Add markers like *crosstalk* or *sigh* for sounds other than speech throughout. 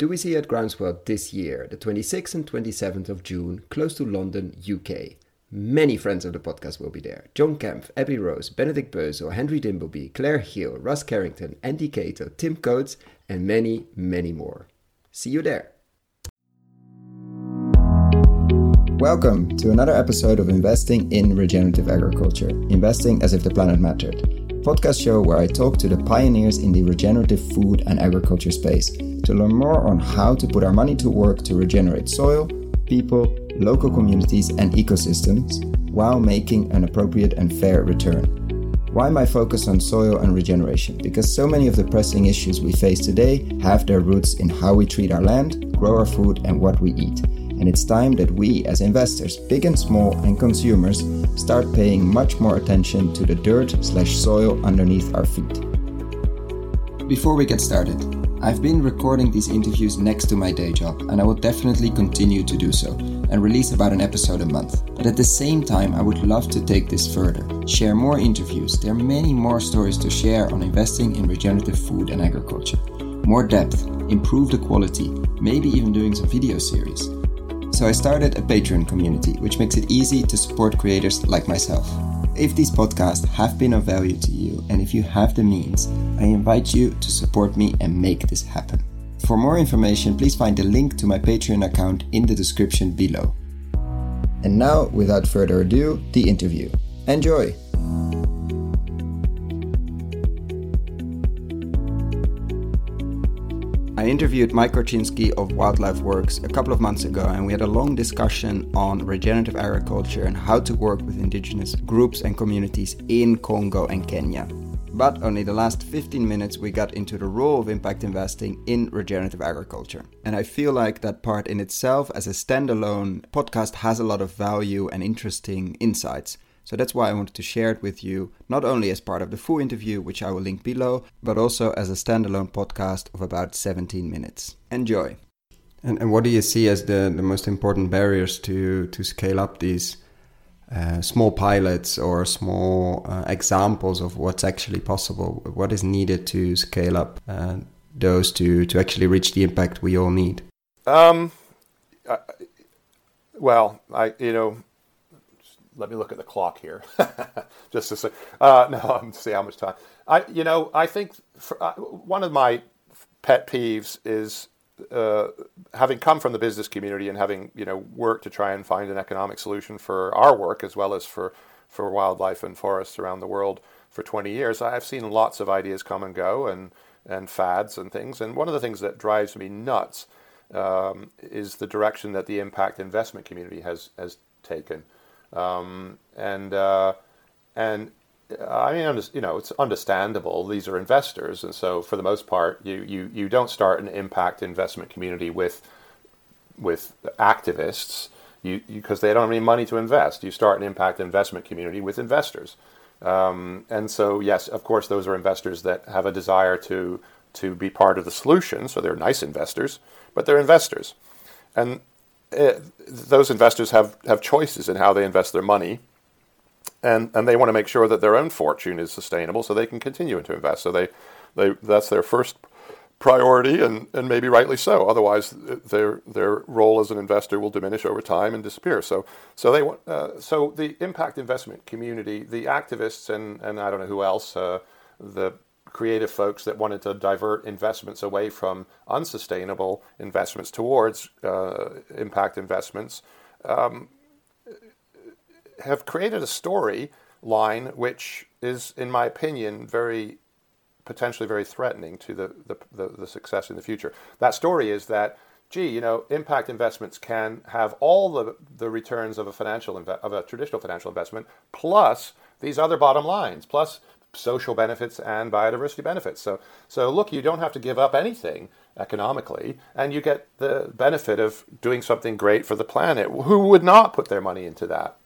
do we see at Groundswell this year, the 26th and 27th of June, close to London, UK. Many friends of the podcast will be there. John Kempf, Abby Rose, Benedict Bösel, Henry Dimbleby, Claire Hill, Russ Carrington, Andy Cato, Tim Coates, and many, many more. See you there. Welcome to another episode of Investing in Regenerative Agriculture, investing as if the planet mattered. Podcast show where I talk to the pioneers in the regenerative food and agriculture space to learn more on how to put our money to work to regenerate soil, people, local communities, and ecosystems while making an appropriate and fair return. Why my focus on soil and regeneration? Because so many of the pressing issues we face today have their roots in how we treat our land, grow our food, and what we eat. And it's time that we, as investors, big and small, and consumers, start paying much more attention to the dirt slash soil underneath our feet. Before we get started, I've been recording these interviews next to my day job, and I will definitely continue to do so and release about an episode a month. But at the same time, I would love to take this further, share more interviews. There are many more stories to share on investing in regenerative food and agriculture. More depth, improve the quality, maybe even doing some video series. So I started a Patreon community, which makes it easy to support creators like myself. If these podcasts have been of value to you, and if you have the means, I invite you to support me and make this happen. For more information, please find the link to my Patreon account in the description below. And now, without further ado, the interview. Enjoy! Interviewed Mike Korchinsky of Wildlife Works a couple of months ago, and we had a long discussion on regenerative agriculture and how to work with indigenous groups and communities in Congo and Kenya. But only the last 15 minutes we got into the role of impact investing in regenerative agriculture. And I feel like that part in itself, as a standalone podcast, has a lot of value and interesting insights. So that's why I wanted to share it with you, not only as part of the full interview, which I will link below, but also as a standalone podcast of about 17 minutes. Enjoy. And, and what do you see as the, the most important barriers to, to scale up these uh, small pilots or small uh, examples of what's actually possible? What is needed to scale up uh, those to, to actually reach the impact we all need? Um, well, I you know let me look at the clock here, *laughs* just to say. Uh, no, *laughs* I'm see how much time. I, you know, I think for, uh, one of my pet peeves is uh, having come from the business community and having you know worked to try and find an economic solution for our work as well as for for wildlife and forests around the world for 20 years. I've seen lots of ideas come and go and and fads and things. And one of the things that drives me nuts um, is the direction that the impact investment community has has taken. Um, and uh, and I mean, you know, it's understandable. These are investors, and so for the most part, you you you don't start an impact investment community with with activists, you because they don't have any money to invest. You start an impact investment community with investors, um, and so yes, of course, those are investors that have a desire to to be part of the solution. So they're nice investors, but they're investors, and uh, those investors have, have choices in how they invest their money, and, and they want to make sure that their own fortune is sustainable so they can continue to invest. So they, they that's their first priority, and, and maybe rightly so. Otherwise, their their role as an investor will diminish over time and disappear. So so they want uh, so the impact investment community, the activists, and and I don't know who else, uh, the creative folks that wanted to divert investments away from unsustainable investments towards uh, impact investments um, have created a story line which is, in my opinion, very potentially very threatening to the, the, the, the success in the future. That story is that gee, you know, impact investments can have all the, the returns of a financial inve- of a traditional financial investment plus these other bottom lines, plus social benefits and biodiversity benefits. So, so look, you don't have to give up anything economically, and you get the benefit of doing something great for the planet. Who would not put their money into that?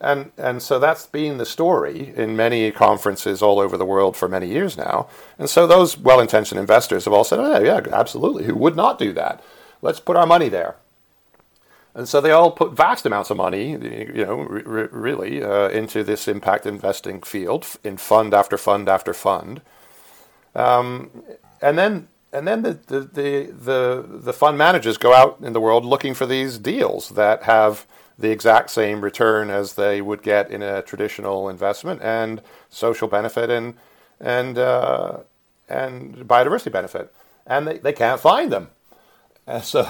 And and so that's been the story in many conferences all over the world for many years now. And so those well-intentioned investors have all said, "Oh yeah, absolutely. Who would not do that? Let's put our money there." And so they all put vast amounts of money, you know, r- really, uh, into this impact investing field in fund after fund after fund. Um, and then and then the, the, the, the, the fund managers go out in the world looking for these deals that have the exact same return as they would get in a traditional investment and social benefit and, and, uh, and biodiversity benefit. And they, they can't find them. And *laughs* so,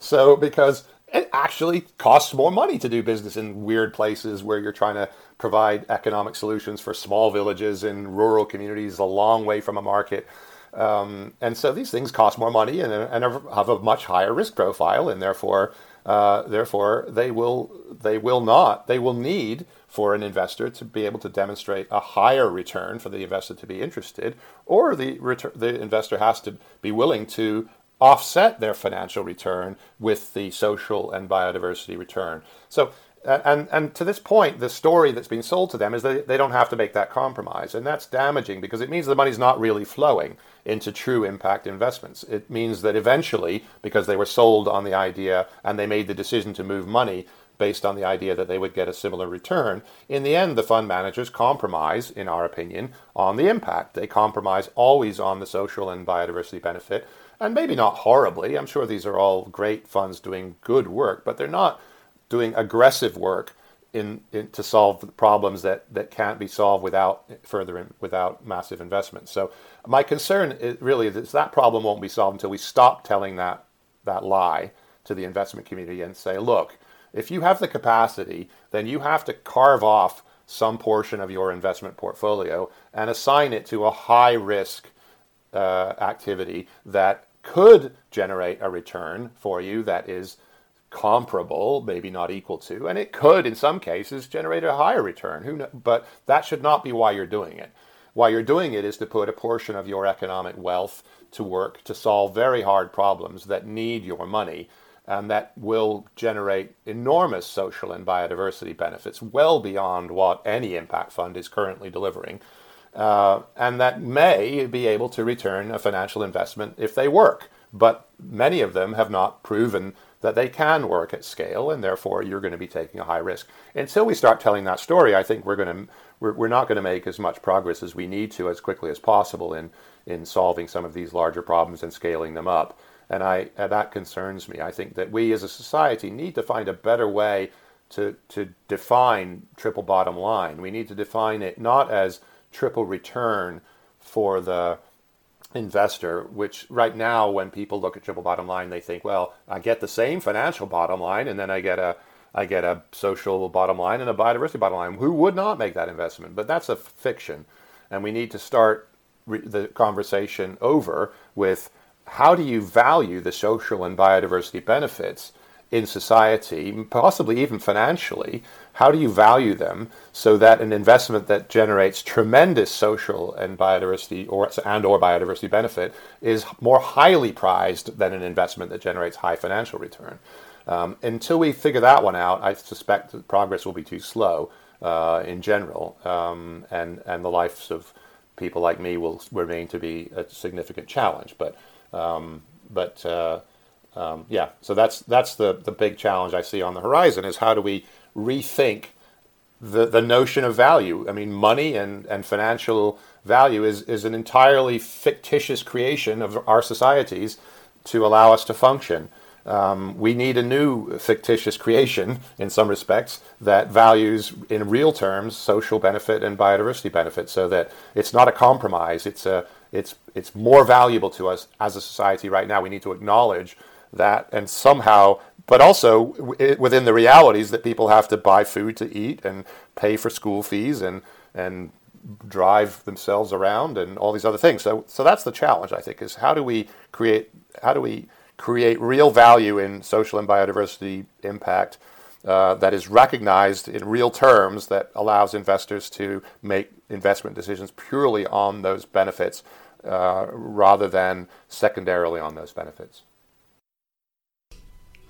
so because it actually costs more money to do business in weird places where you're trying to provide economic solutions for small villages and rural communities a long way from a market. Um, and so these things cost more money and, and, have a much higher risk profile, and therefore, uh, therefore they will they will not they will need for an investor to be able to demonstrate a higher return for the investor to be interested, or the return, the investor has to be willing to offset their financial return with the social and biodiversity return. So, and, and to this point, the story that's being sold to them is that they don't have to make that compromise. And that's damaging because it means the money's not really flowing into true impact investments. It means that eventually, because they were sold on the idea and they made the decision to move money based on the idea that they would get a similar return, in the end, the fund managers compromise, in our opinion, on the impact. They compromise always on the social and biodiversity benefit and maybe not horribly. I'm sure these are all great funds doing good work, but they're not doing aggressive work in, in to solve problems that, that can't be solved without further in, without massive investment. So my concern is really is that problem won't be solved until we stop telling that that lie to the investment community and say, look, if you have the capacity, then you have to carve off some portion of your investment portfolio and assign it to a high risk uh, activity that could generate a return for you that is comparable, maybe not equal to, and it could, in some cases, generate a higher return. Who? But that should not be why you're doing it. Why you're doing it is to put a portion of your economic wealth to work to solve very hard problems that need your money and that will generate enormous social and biodiversity benefits well beyond what any impact fund is currently delivering uh, and that may be able to return a financial investment if they work. But many of them have not proven that they can work at scale, and therefore you're going to be taking a high risk. Until we start telling that story, I think we're going to we're, we're not going to make as much progress as we need to as quickly as possible in in solving some of these larger problems and scaling them up. And I that concerns me. I think that we as a society need to find a better way to to define triple bottom line. We need to define it not as triple return for the investor, which right now, when people look at triple bottom line, they think, well, I get the same financial bottom line, and then I get a I get a social bottom line and a biodiversity bottom line. Who would not make that investment? But that's a fiction, and we need to start re- the conversation over with how do you value the social and biodiversity benefits in society, possibly even financially, how do you value them so that an investment that generates tremendous social and biodiversity or and or biodiversity benefit is more highly prized than an investment that generates high financial return? Um, until we figure that one out, I suspect that progress will be too slow uh, in general, um, and and the lives of people like me will remain to be a significant challenge. But um, but uh, um, yeah, so that's that's the the big challenge I see on the horizon is how do we rethink the the notion of value? I mean, money and and financial value is is an entirely fictitious creation of our societies to allow us to function. Um, we need a new fictitious creation in some respects that values in real terms social benefit and biodiversity benefit so that it's not a compromise it's a it's it's more valuable to us as a society right now we need to acknowledge that and somehow but also within the realities that people have to buy food to eat and pay for school fees and and drive themselves around and all these other things so so that's the challenge i think is how do we create how do we create real value in social and biodiversity impact uh, that is recognized in real terms that allows investors to make investment decisions purely on those benefits uh, rather than secondarily on those benefits.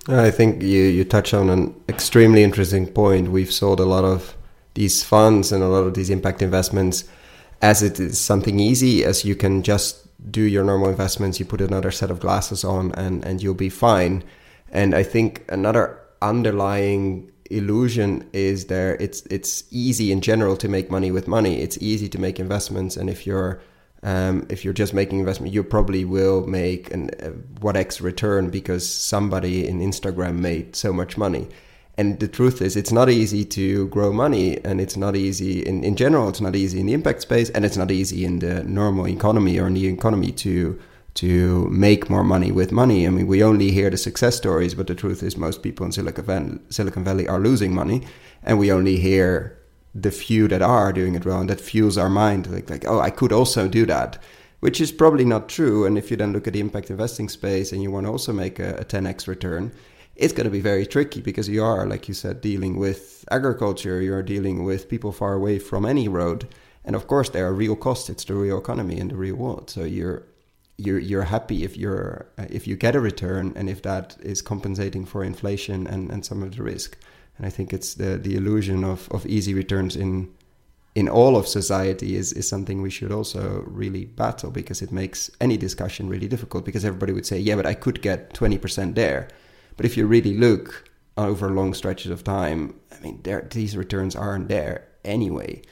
I think you, you touch on an extremely interesting point. We've sold a lot of these funds and a lot of these impact investments as it is something easy, as you can just do your normal investments, you put another set of glasses on and, and you'll be fine. And I think another underlying illusion is there it's it's easy in general to make money with money. It's easy to make investments and if you're um, if you're just making investment, you probably will make an uh, what X return because somebody in Instagram made so much money. And the truth is, it's not easy to grow money, and it's not easy in, in general. It's not easy in the impact space, and it's not easy in the normal economy or in the economy to to make more money with money. I mean, we only hear the success stories, but the truth is, most people in Silicon Valley, Silicon Valley are losing money, and we only hear the few that are doing it well, and that fuels our mind like like oh, I could also do that, which is probably not true. And if you then look at the impact investing space and you want to also make a, a 10x return, it's going to be very tricky because you are, like you said, dealing with agriculture, you're dealing with people far away from any road. And of course, there are real costs. It's the real economy in the real world. So you're you're you're happy if you're if you get a return and if that is compensating for inflation and, and some of the risk. And I think it's the the illusion of, of easy returns in in all of society is, is something we should also really battle because it makes any discussion really difficult because everybody would say, yeah, but I could get 20% there. But if you really look over long stretches of time, I mean, there, these returns aren't there anyway.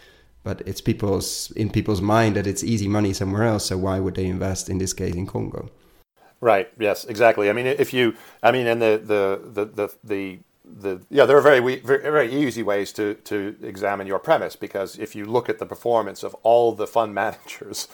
But it's people's in people's mind that it's easy money somewhere else. So why would they invest in this case in Congo? Right. Yes. Exactly. I mean, if you, I mean, and the the the the, the the yeah, there are very, very very easy ways to to examine your premise because if you look at the performance of all the fund *laughs* managers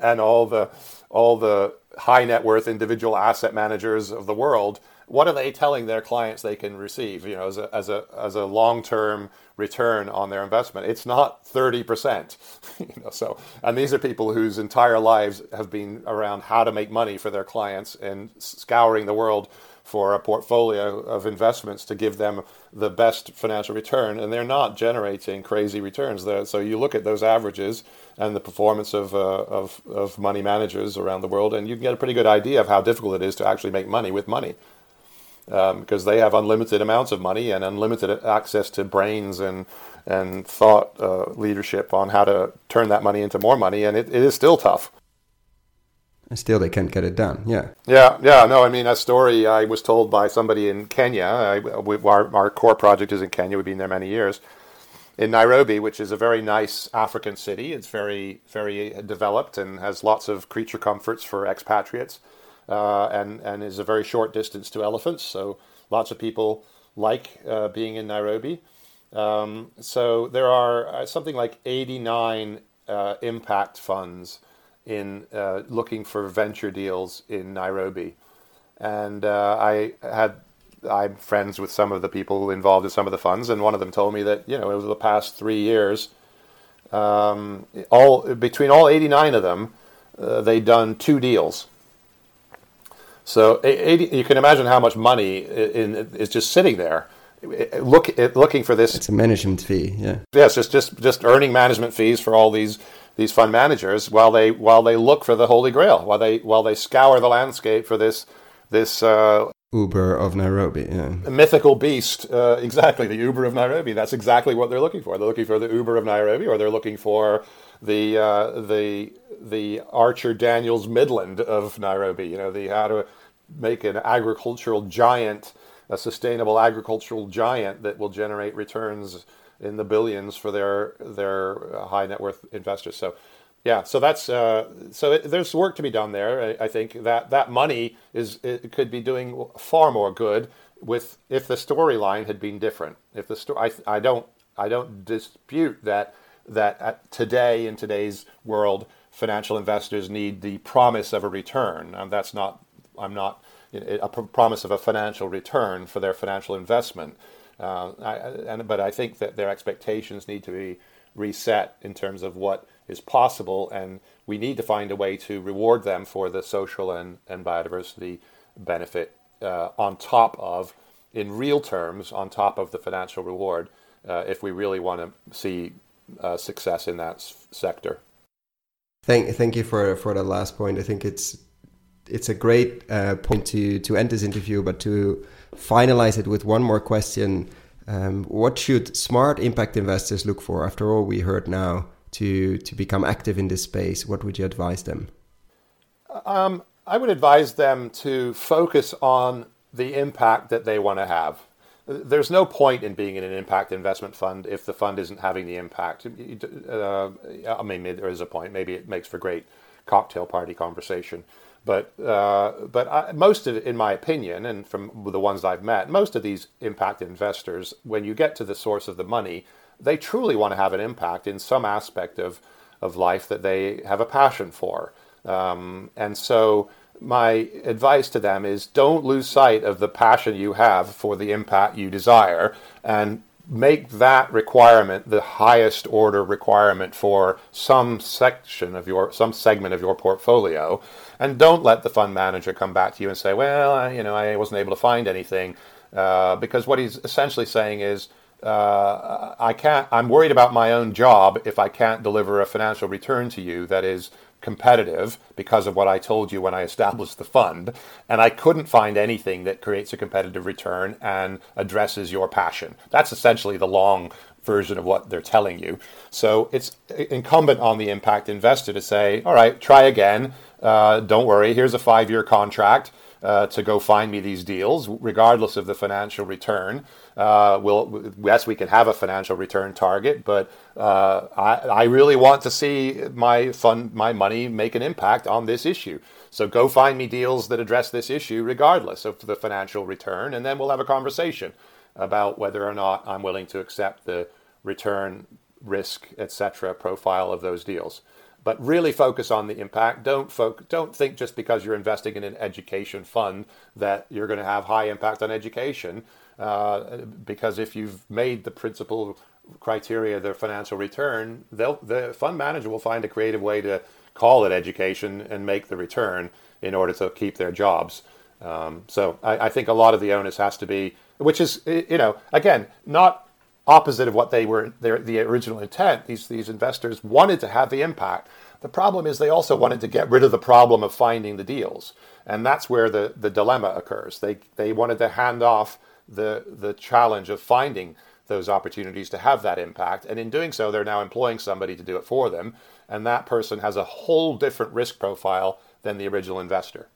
and all the all the high net worth individual asset managers of the world, what are they telling their clients they can receive you know as a as a as a long-term return on their investment? It's not 30% *laughs* you know so and these are people whose entire lives have been around how to make money for their clients and scouring the world for a portfolio of investments to give them the best financial return and they're not generating crazy returns so you look at those averages and the performance of, uh, of, of money managers around the world and you can get a pretty good idea of how difficult it is to actually make money with money because um, they have unlimited amounts of money and unlimited access to brains and and thought uh, leadership on how to turn that money into more money, and it, it is still tough. And still, they can't get it done. Yeah. Yeah, yeah. No, I mean, a story I was told by somebody in Kenya. I, we, our, our core project is in Kenya. We've been there many years. In Nairobi, which is a very nice African city, it's very, very developed and has lots of creature comforts for expatriates uh, and and is a very short distance to elephants. So lots of people like uh, being in Nairobi. Um, so there are uh, something like 89 uh, impact funds in uh, looking for venture deals in Nairobi, and uh, I had. I'm friends with some of the people involved in some of the funds, and one of them told me that you know over the past three years, um, all between all 89 of them, they'd done two deals so 80, you can imagine how much money in, in, is just sitting there, look, looking for this. It's a management fee, yeah. Yes, just just just earning management fees for all these these fund managers while they while they look for the holy grail, while they while they scour the landscape for this this. Uh, Uber of Nairobi, yeah. Mythical beast, uh, exactly, the Uber of Nairobi. That's exactly what they're looking for. They're looking for the Uber of Nairobi, or they're looking for the uh, the the Archer Daniels Midland of Nairobi. You know, the how to make an agricultural giant, a sustainable agricultural giant that will generate returns in the billions for their their uh, high net worth investors. So. Yeah, so that's uh, so it, there's work to be done there. I, I, think that that money is could be doing far more good with if the storyline had been different. If the story, I, I don't I don't dispute that that today in today's world, financial investors need the promise of a return. That's not, I'm not, a promise of a financial return for their financial investment. Uh, I, and, but I think that their expectations need to be reset in terms of what is possible, and we need to find a way to reward them for the social and, and biodiversity benefit uh, on top of, in real terms, on top of the financial reward, uh, if we really want to see uh, success in that s- sector. Thank, thank you for for the last point. I think it's it's a great uh, point to to end this interview, but to finalize it with one more question. Um, what should smart impact investors look for? After all we heard now, to to become active in this space, what would you advise them? Um, I would advise them to focus on the impact that they want to have there's no point in being in an impact investment fund if the fund isn't having the impact. Uh, I mean, there is a point. Maybe it makes for great cocktail party conversation. But uh, but I, most of, in my opinion, and from the ones I've met, most of these impact investors, when you get to the source of the money, they truly want to have an impact in some aspect of of life that they have a passion for. Um, and so my advice to them is don't lose sight of the passion you have for the impact you desire and make that requirement the highest order requirement for some section of your some segment of your portfolio and don't let the fund manager come back to you and say well I, you know i wasn't able to find anything uh, because what he's essentially saying is uh, i can't i'm worried about my own job if i can't deliver a financial return to you that is competitive because of what I told you when I established the fund. And I couldn't find anything that creates a competitive return and addresses your passion. That's essentially the long version of what they're telling you. So it's incumbent on the impact investor to say, all right, try again. Uh, don't worry, here's a five year contract. Uh, to go find me these deals, regardless of the financial return. Uh, we'll, yes, we can have a financial return target, but uh, I, I really want to see my fund, my money make an impact on this issue. So go find me deals that address this issue, regardless of the financial return, and then we'll have a conversation about whether or not I'm willing to accept the return, risk, etc. profile of those deals but really focus on the impact. Don't don't think just because you're investing in an education fund that you're going to have high impact on education. Uh, because if you've made the principal criteria the financial return, they'll, the fund manager will find a creative way to call it education and make the return in order to keep their jobs. Um, so I, I think a lot of the onus has to be, which is you know again not opposite of what they were their, the original intent. These these investors wanted to have the impact. The problem is they also wanted to get rid of the problem of finding the deals, and that's where the, the dilemma occurs. They they wanted to hand off the the challenge of finding those opportunities to have that impact, and in doing so, they're now employing somebody to do it for them, and that person has a whole different risk profile than the original investor.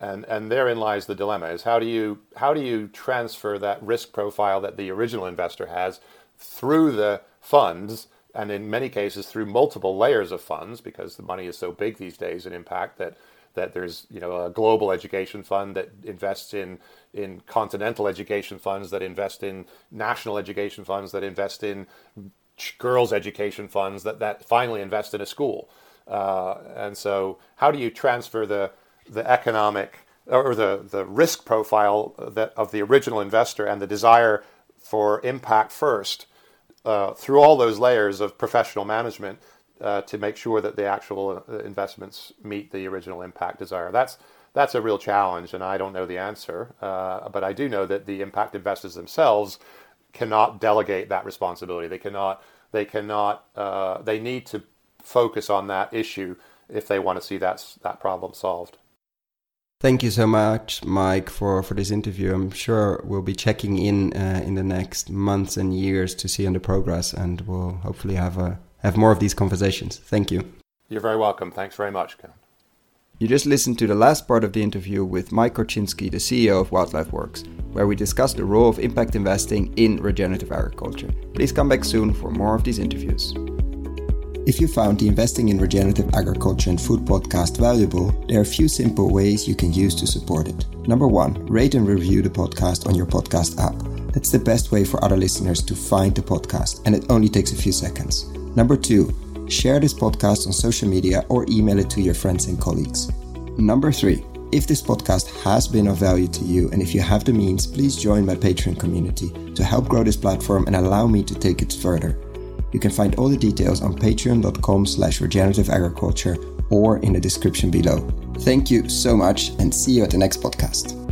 And and therein lies the dilemma is how do you how do you transfer that risk profile that the original investor has through the funds and in many cases through multiple layers of funds because the money is so big these days in impact that that there's you know a global education fund that invests in in continental education funds that invest in national education funds that invest in girls education funds that that finally invest in a school uh, and so how do you transfer the the economic or the, the risk profile that of the original investor and the desire for impact first uh, through all those layers of professional management uh, to make sure that the actual uh, investments meet the original impact desire. That's that's a real challenge, and I don't know the answer, uh, but I do know that the impact investors themselves cannot delegate that responsibility. They cannot. They cannot. Uh, they need to focus on that issue if they want to see that that problem solved. Thank you so much, Mike, for, for this interview. I'm sure we'll be checking in uh, in the next months and years to see on the progress, and we'll hopefully have a have more of these conversations. Thank you. You're very welcome. Thanks very much, Ken. You just listened to the last part of the interview with Mike Korchinsky, the CEO of Wildlife Works, where we discussed the role of impact investing in regenerative agriculture. Please come back soon for more of these interviews. If you found the Investing in Regenerative Agriculture and Food podcast valuable, there are a few simple ways you can use to support it. Number one, rate and review the podcast on your podcast app. That's the best way for other listeners to find the podcast, and it only takes a few seconds. Number two, share this podcast on social media or email it to your friends and colleagues. Number three, if this podcast has been of value to you and if you have the means, please join my Patreon community to help grow this platform and allow me to take it further. You can find all the details on patreon.com slash regenerative agriculture or in the description below. Thank you so much and see you at the next podcast.